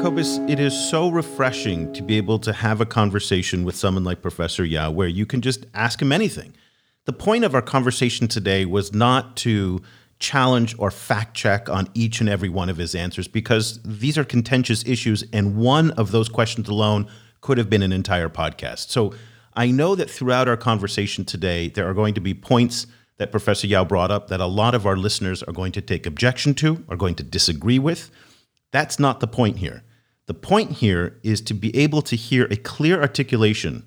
A: It is so refreshing to be able to have a conversation with someone like Professor Yao where you can just ask him anything. The point of our conversation today was not to challenge or fact check on each and every one of his answers because these are contentious issues, and one of those questions alone could have been an entire podcast. So I know that throughout our conversation today, there are going to be points that Professor Yao brought up that a lot of our listeners are going to take objection to, are going to disagree with. That's not the point here. The point here is to be able to hear a clear articulation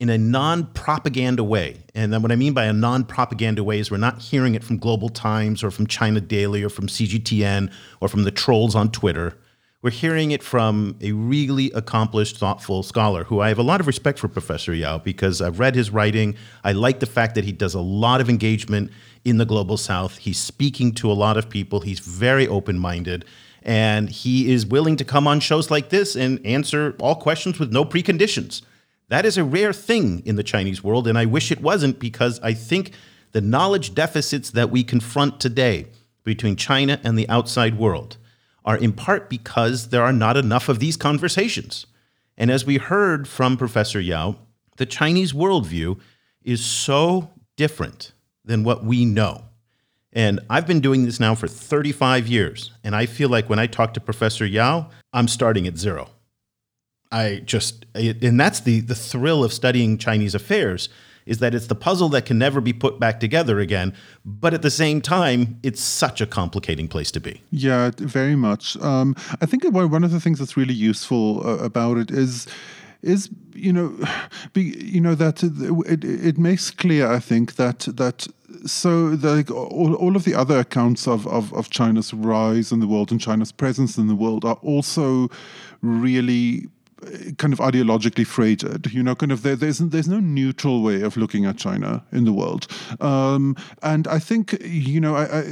A: in a non propaganda way. And then what I mean by a non propaganda way is we're not hearing it from Global Times or from China Daily or from CGTN or from the trolls on Twitter. We're hearing it from a really accomplished, thoughtful scholar who I have a lot of respect for Professor Yao because I've read his writing. I like the fact that he does a lot of engagement in the global south. He's speaking to a lot of people, he's very open minded. And he is willing to come on shows like this and answer all questions with no preconditions. That is a rare thing in the Chinese world, and I wish it wasn't because I think the knowledge deficits that we confront today between China and the outside world are in part because there are not enough of these conversations. And as we heard from Professor Yao, the Chinese worldview is so different than what we know. And I've been doing this now for 35 years, and I feel like when I talk to Professor Yao, I'm starting at zero. I just, and that's the the thrill of studying Chinese affairs is that it's the puzzle that can never be put back together again. But at the same time, it's such a complicating place to be.
C: Yeah, very much. Um, I think one of the things that's really useful uh, about it is is you know be, you know that it, it makes clear I think that that so the, all, all of the other accounts of, of, of China's rise in the world and China's presence in the world are also really kind of ideologically freighted. You know, kind of there, there's there's no neutral way of looking at China in the world, um, and I think you know, I, I,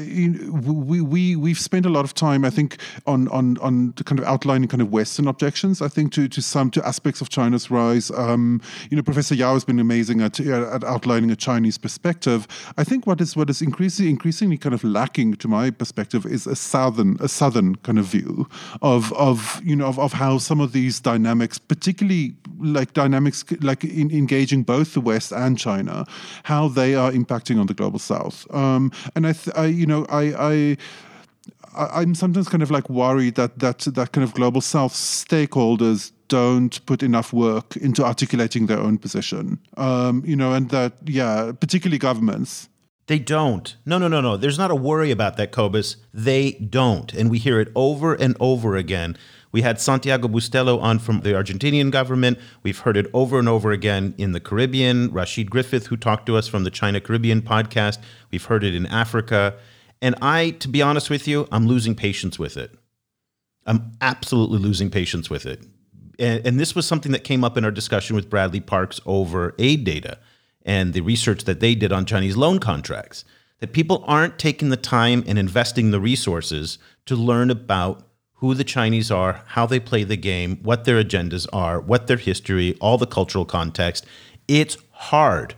C: we we we've spent a lot of time, I think, on on on kind of outlining kind of Western objections. I think to to some to aspects of China's rise. Um, you know, Professor Yao has been amazing at, at outlining a Chinese perspective. I think what is what is increasingly increasingly kind of lacking, to my perspective, is a southern a southern kind of view of of you know of, of how some of these dynamics dynamics, particularly like dynamics like in engaging both the West and China, how they are impacting on the global South. Um, and I, th- I, you know, I, I I'm sometimes kind of like worried that that that kind of global South stakeholders don't put enough work into articulating their own position. Um, you know, and that yeah, particularly governments.
A: They don't. No, no, no, no. There's not a worry about that, Cobus. They don't, and we hear it over and over again. We had Santiago Bustelo on from the Argentinian government. We've heard it over and over again in the Caribbean. Rasheed Griffith, who talked to us from the China Caribbean podcast. We've heard it in Africa. And I, to be honest with you, I'm losing patience with it. I'm absolutely losing patience with it. And, and this was something that came up in our discussion with Bradley Parks over AidData and the research that they did on Chinese loan contracts. That people aren't taking the time and investing the resources to learn about who the Chinese are, how they play the game, what their agendas are, what their history, all the cultural context. It's hard,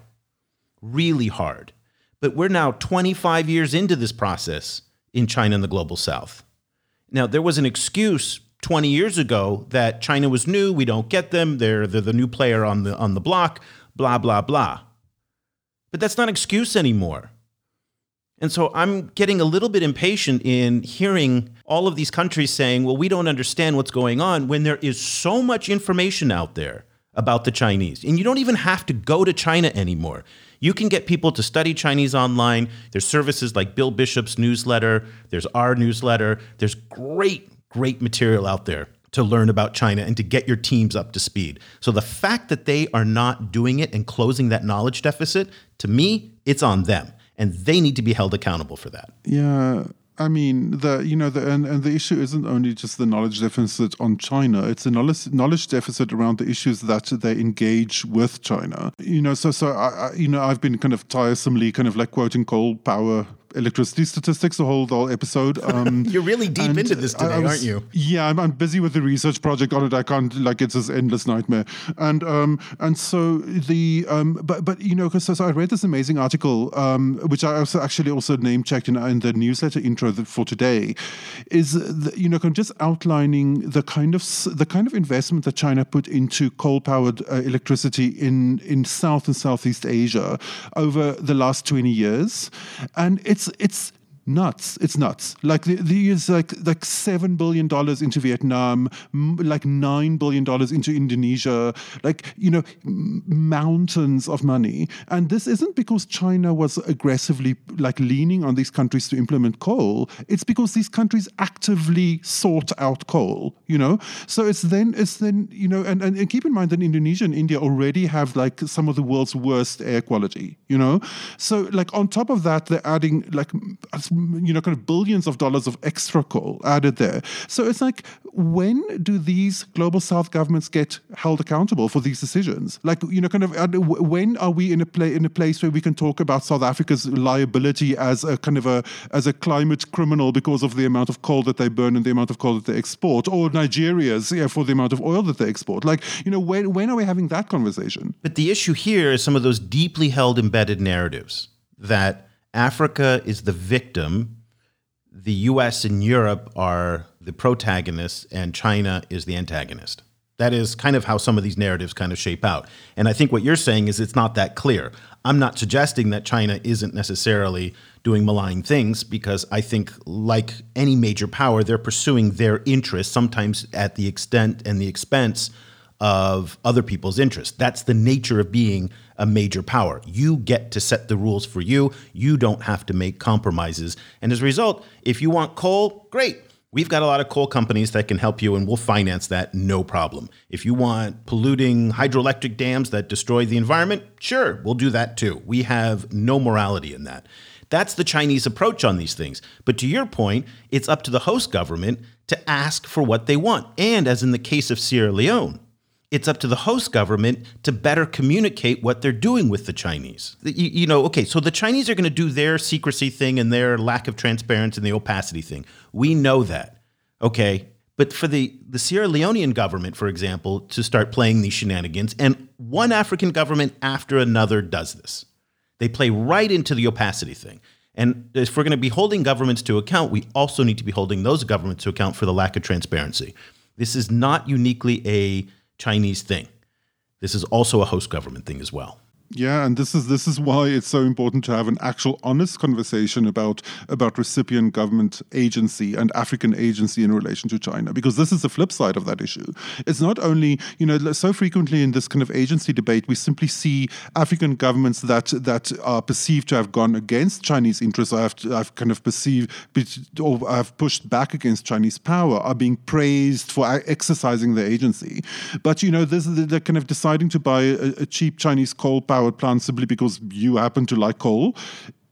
A: really hard. But we're now 25 years into this process in China and the global south. Now, there was an excuse 20 years ago that China was new, we don't get them, they're, they're the new player on the, on the block, blah, blah, blah. But that's not an excuse anymore. And so I'm getting a little bit impatient in hearing all of these countries saying, well, we don't understand what's going on when there is so much information out there about the Chinese. And you don't even have to go to China anymore. You can get people to study Chinese online. There's services like Bill Bishop's newsletter, there's our newsletter. There's great, great material out there to learn about China and to get your teams up to speed. So the fact that they are not doing it and closing that knowledge deficit, to me, it's on them and they need to be held accountable for that.
C: Yeah. I mean, the you know, the and, and the issue isn't only just the knowledge deficit on China; it's a knowledge knowledge deficit around the issues that they engage with China. You know, so so I, I you know, I've been kind of tiresomely kind of like quoting coal power electricity statistics the whole whole episode.
A: Um, You're really deep into this today, was, aren't you?
C: Yeah, I'm, I'm, busy with the research project on it. I can't like it's this endless nightmare. And um, and so the um, but but you know, because so, so, I read this amazing article, um, which I also actually also name checked in, in the newsletter intro for today, is the, you know, kind of just outlining the kind of the kind of investment that China put into coal powered uh, electricity in in South and Southeast Asia over the last 20 years, and it's it's nuts. It's nuts. Like the, the like like seven billion dollars into Vietnam, like nine billion dollars into Indonesia. Like you know, mountains of money. And this isn't because China was aggressively like leaning on these countries to implement coal. It's because these countries actively sought out coal. You know, so it's then it's then you know, and, and, and keep in mind that Indonesia and India already have like some of the world's worst air quality. You know, so like on top of that, they're adding like you know, kind of billions of dollars of extra coal added there. So it's like, when do these global south governments get held accountable for these decisions? Like, you know, kind of, when are we in a play in a place where we can talk about South Africa's liability as a kind of a as a climate criminal because of the amount of coal that they burn and the amount of coal that they export, or Nigeria's yeah, for the amount of oil that they export? Like, you know, when when are we having that conversation?
A: But the issue here is some of those deeply held embedded narratives that Africa is the victim, the US and Europe are the protagonists, and China is the antagonist. That is kind of how some of these narratives kind of shape out. And I think what you're saying is it's not that clear. I'm not suggesting that China isn't necessarily doing malign things because I think, like any major power, they're pursuing their interests, sometimes at the extent and the expense of other people's interests. That's the nature of being a major power. You get to set the rules for you. You don't have to make compromises. And as a result, if you want coal, great. We've got a lot of coal companies that can help you and we'll finance that no problem. If you want polluting hydroelectric dams that destroy the environment, sure, we'll do that too. We have no morality in that. That's the Chinese approach on these things. But to your point, it's up to the host government to ask for what they want. And as in the case of Sierra Leone, it's up to the host government to better communicate what they're doing with the Chinese. You, you know, okay, so the Chinese are going to do their secrecy thing and their lack of transparency and the opacity thing. We know that, okay? But for the, the Sierra Leonean government, for example, to start playing these shenanigans, and one African government after another does this, they play right into the opacity thing. And if we're going to be holding governments to account, we also need to be holding those governments to account for the lack of transparency. This is not uniquely a Chinese thing. This is also a host government thing as well.
C: Yeah, and this is this is why it's so important to have an actual honest conversation about about recipient government agency and African agency in relation to China, because this is the flip side of that issue. It's not only you know so frequently in this kind of agency debate we simply see African governments that that are perceived to have gone against Chinese interests, or have, have kind of perceived or have pushed back against Chinese power, are being praised for exercising their agency. But you know this is they're kind of deciding to buy a, a cheap Chinese coal power powered plant simply because you happen to like coal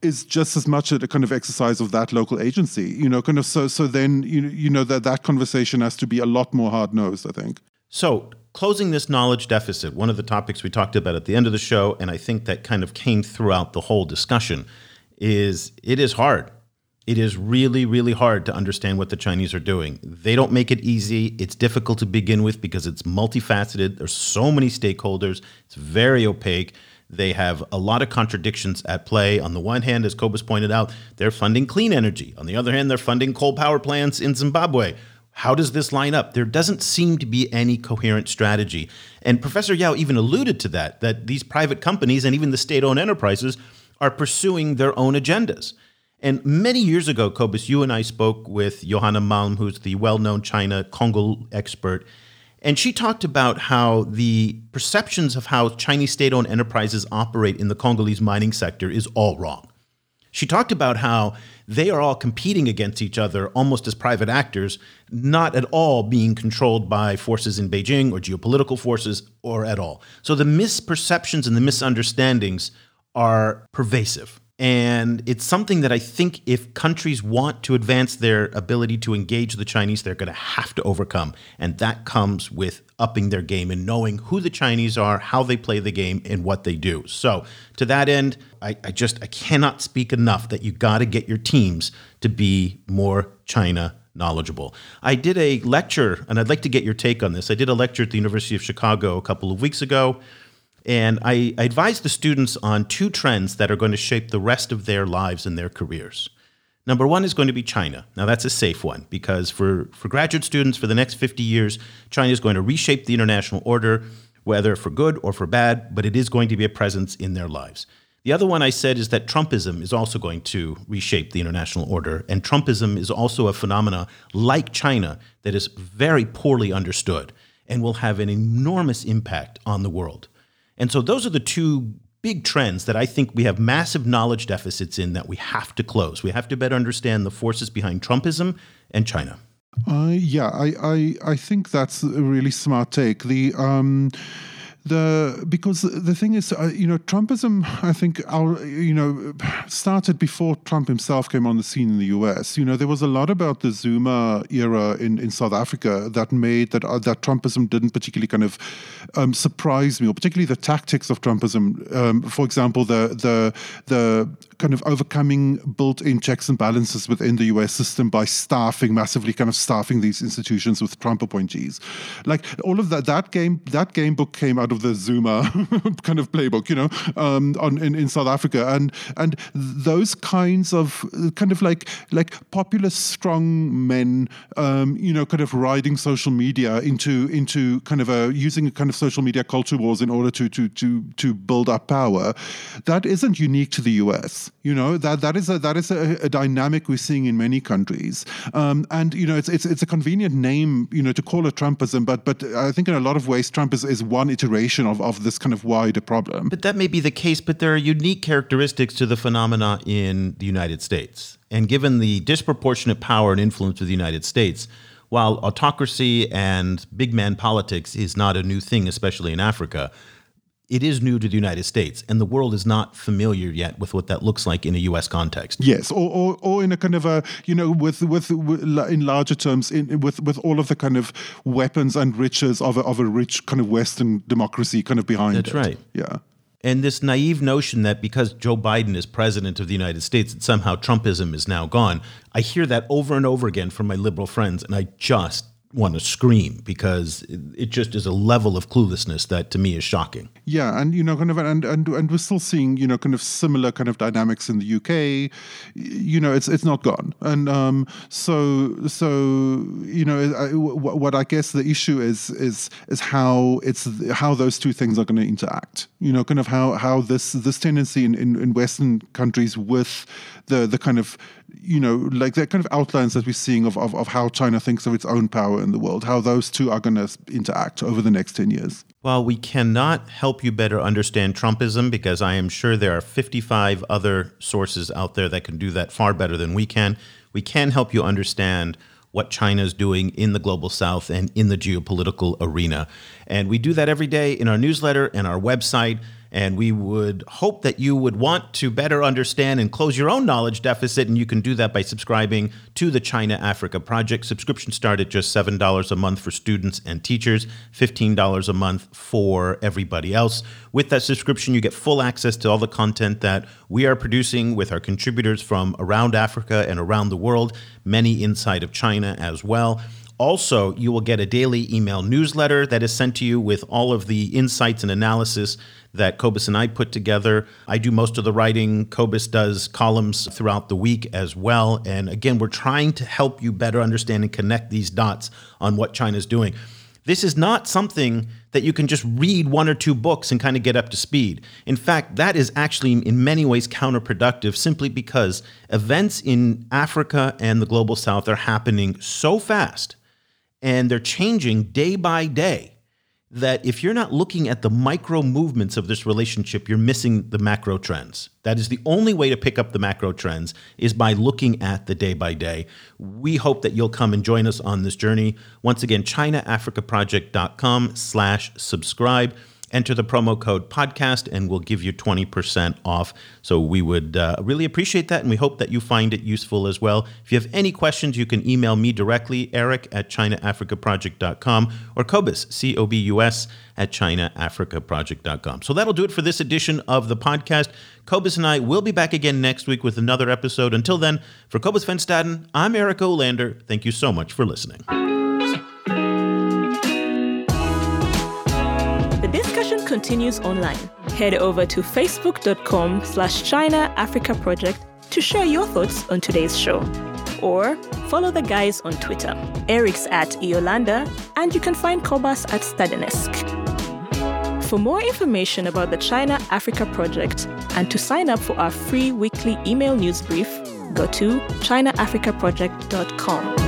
C: is just as much a kind of exercise of that local agency you know kind of so so then you, you know that that conversation has to be a lot more hard nosed i think
A: so closing this knowledge deficit one of the topics we talked about at the end of the show and i think that kind of came throughout the whole discussion is it is hard it is really, really hard to understand what the Chinese are doing. They don't make it easy. It's difficult to begin with because it's multifaceted. There's so many stakeholders. It's very opaque. They have a lot of contradictions at play. On the one hand, as Cobus pointed out, they're funding clean energy. On the other hand, they're funding coal power plants in Zimbabwe. How does this line up? There doesn't seem to be any coherent strategy. And Professor Yao even alluded to that, that these private companies and even the state owned enterprises are pursuing their own agendas. And many years ago, Cobus, you and I spoke with Johanna Malm, who's the well known China Congo expert. And she talked about how the perceptions of how Chinese state owned enterprises operate in the Congolese mining sector is all wrong. She talked about how they are all competing against each other almost as private actors, not at all being controlled by forces in Beijing or geopolitical forces or at all. So the misperceptions and the misunderstandings are pervasive. And it's something that I think if countries want to advance their ability to engage the Chinese, they're going to have to overcome. And that comes with upping their game and knowing who the Chinese are, how they play the game, and what they do. So to that end, I, I just I cannot speak enough that you got to get your teams to be more China knowledgeable. I did a lecture, and I'd like to get your take on this. I did a lecture at the University of Chicago a couple of weeks ago and I, I advise the students on two trends that are going to shape the rest of their lives and their careers. Number one is going to be China. Now, that's a safe one because for, for graduate students for the next 50 years, China is going to reshape the international order, whether for good or for bad, but it is going to be a presence in their lives. The other one I said is that Trumpism is also going to reshape the international order. And Trumpism is also a phenomena like China that is very poorly understood and will have an enormous impact on the world. And so those are the two big trends that I think we have massive knowledge deficits in that we have to close. We have to better understand the forces behind Trumpism and China.
C: Uh, yeah, I, I I think that's a really smart take. The um, the because the thing is, uh, you know, Trumpism. I think our you know started before Trump himself came on the scene in the U.S. You know, there was a lot about the Zuma era in, in South Africa that made that uh, that Trumpism didn't particularly kind of um, surprise me, or particularly the tactics of Trumpism. Um, for example, the the the kind of overcoming built-in checks and balances within the U.S. system by staffing massively, kind of staffing these institutions with Trump appointees. Like all of that, that game that game book came out of the Zuma kind of playbook, you know, um, on in, in South Africa, and and those kinds of kind of like like populist strong men, um, you know, kind of riding social media into into kind of a using a kind of social media culture wars in order to to to to build up power. That isn't unique to the U.S. You know that that is a that is a, a dynamic we're seeing in many countries, um, and you know it's it's it's a convenient name, you know, to call it Trumpism, but but I think in a lot of ways Trump is, is one iteration of, of this kind of wider problem.
A: But that may be the case, but there are unique characteristics to the phenomena in the United States. And given the disproportionate power and influence of the United States, while autocracy and big man politics is not a new thing, especially in Africa, it is new to the United States, and the world is not familiar yet with what that looks like in a U.S. context.
C: Yes, or, or, or in a kind of a you know with with, with in larger terms, in, with with all of the kind of weapons and riches of a, of a rich kind of Western democracy kind of behind
A: That's
C: it.
A: right.
C: Yeah.
A: And this naive notion that because Joe Biden is president of the United States, that somehow Trumpism is now gone. I hear that over and over again from my liberal friends, and I just want to scream because it just is a level of cluelessness that to me is shocking.
C: Yeah, and you know, kind of, and and and we're still seeing you know kind of similar kind of dynamics in the UK. You know, it's it's not gone, and um, so so you know, what I guess the issue is is is how it's how those two things are going to interact. You know, kind of how how this this tendency in, in, in Western countries with the the kind of you know like the kind of outlines that we're seeing of, of, of how China thinks of its own power in the world, how those two are going to interact over the next 10 years.
A: Well, we cannot help you better understand Trumpism because I am sure there are 55 other sources out there that can do that far better than we can. We can help you understand what China is doing in the global south and in the geopolitical arena. And we do that every day in our newsletter and our website. And we would hope that you would want to better understand and close your own knowledge deficit. And you can do that by subscribing to the China Africa Project. Subscriptions start at just $7 a month for students and teachers, $15 a month for everybody else. With that subscription, you get full access to all the content that we are producing with our contributors from around Africa and around the world, many inside of China as well. Also, you will get a daily email newsletter that is sent to you with all of the insights and analysis that Cobus and I put together. I do most of the writing. Cobus does columns throughout the week as well. And again, we're trying to help you better understand and connect these dots on what China's doing. This is not something that you can just read one or two books and kind of get up to speed. In fact, that is actually in many ways counterproductive simply because events in Africa and the global south are happening so fast and they're changing day by day that if you're not looking at the micro movements of this relationship, you're missing the macro trends. That is the only way to pick up the macro trends is by looking at the day by day. We hope that you'll come and join us on this journey. Once again, ChinaAfricaProject.com slash subscribe enter the promo code podcast and we'll give you 20% off. So we would uh, really appreciate that and we hope that you find it useful as well. If you have any questions, you can email me directly, eric at chinaafricaproject.com or Cobus, C O B U S, at chinaafricaproject.com. So that'll do it for this edition of the podcast. Cobus and I will be back again next week with another episode. Until then, for Cobus Van Staden, I'm Eric Olander. Thank you so much for listening.
B: Continues online. Head over to facebook.com slash China Africa Project to share your thoughts on today's show. Or follow the guys on Twitter. Eric's at eolander, and you can find Cobus at Stadenesque. For more information about the China Africa project and to sign up for our free weekly email news brief, go to chinaafricaproject.com.